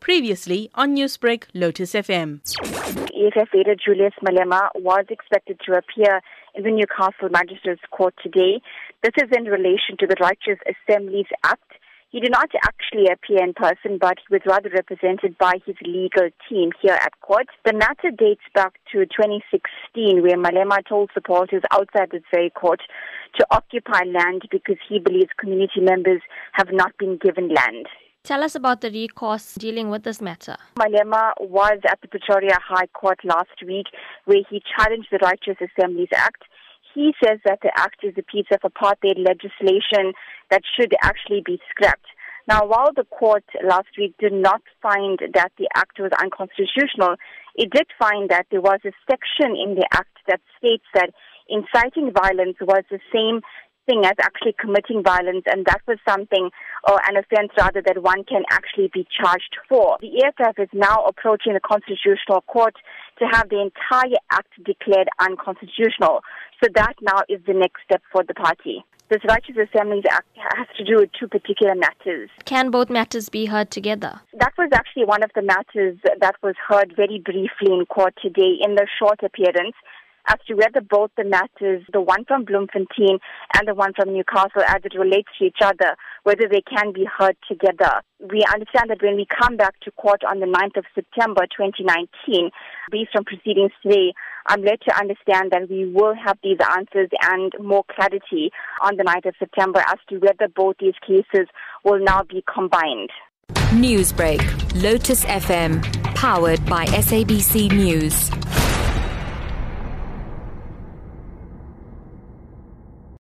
Previously on Newsbreak, Lotus FM. EFF leader Julius Malema was expected to appear in the Newcastle Magistrates Court today. This is in relation to the Riotous Assemblies Act. He did not actually appear in person, but he was rather represented by his legal team here at court. The matter dates back to 2016, where Malema told supporters outside this very court to occupy land because he believes community members have not been given land. Tell us about the recourse dealing with this matter. Malema was at the Pretoria High Court last week where he challenged the Riotous Assemblies Act. He says that the act is a piece of apartheid legislation that should actually be scrapped. Now, while the court last week did not find that the act was unconstitutional, it did find that there was a section in the act that states that inciting violence was the same thing as actually committing violence, and that was something, or an offense rather, that one can actually be charged for. The EFF is now approaching the Constitutional Court to have the entire act declared unconstitutional. So that now is the next step for the party. This Riotous Assemblies Act has to do with two particular matters. Can both matters be heard together? That was actually one of the matters that was heard very briefly in court today in the short appearance as to whether both the matters, the one from Bloemfontein and the one from Newcastle, as it relates to each other, whether they can be heard together. We understand that when we come back to court on the 9th of September 2019, based on proceedings today, I'm led to understand that we will have these answers and more clarity on the 9th of September as to whether both these cases will now be combined. Newsbreak, Lotus FM, powered by SABC News.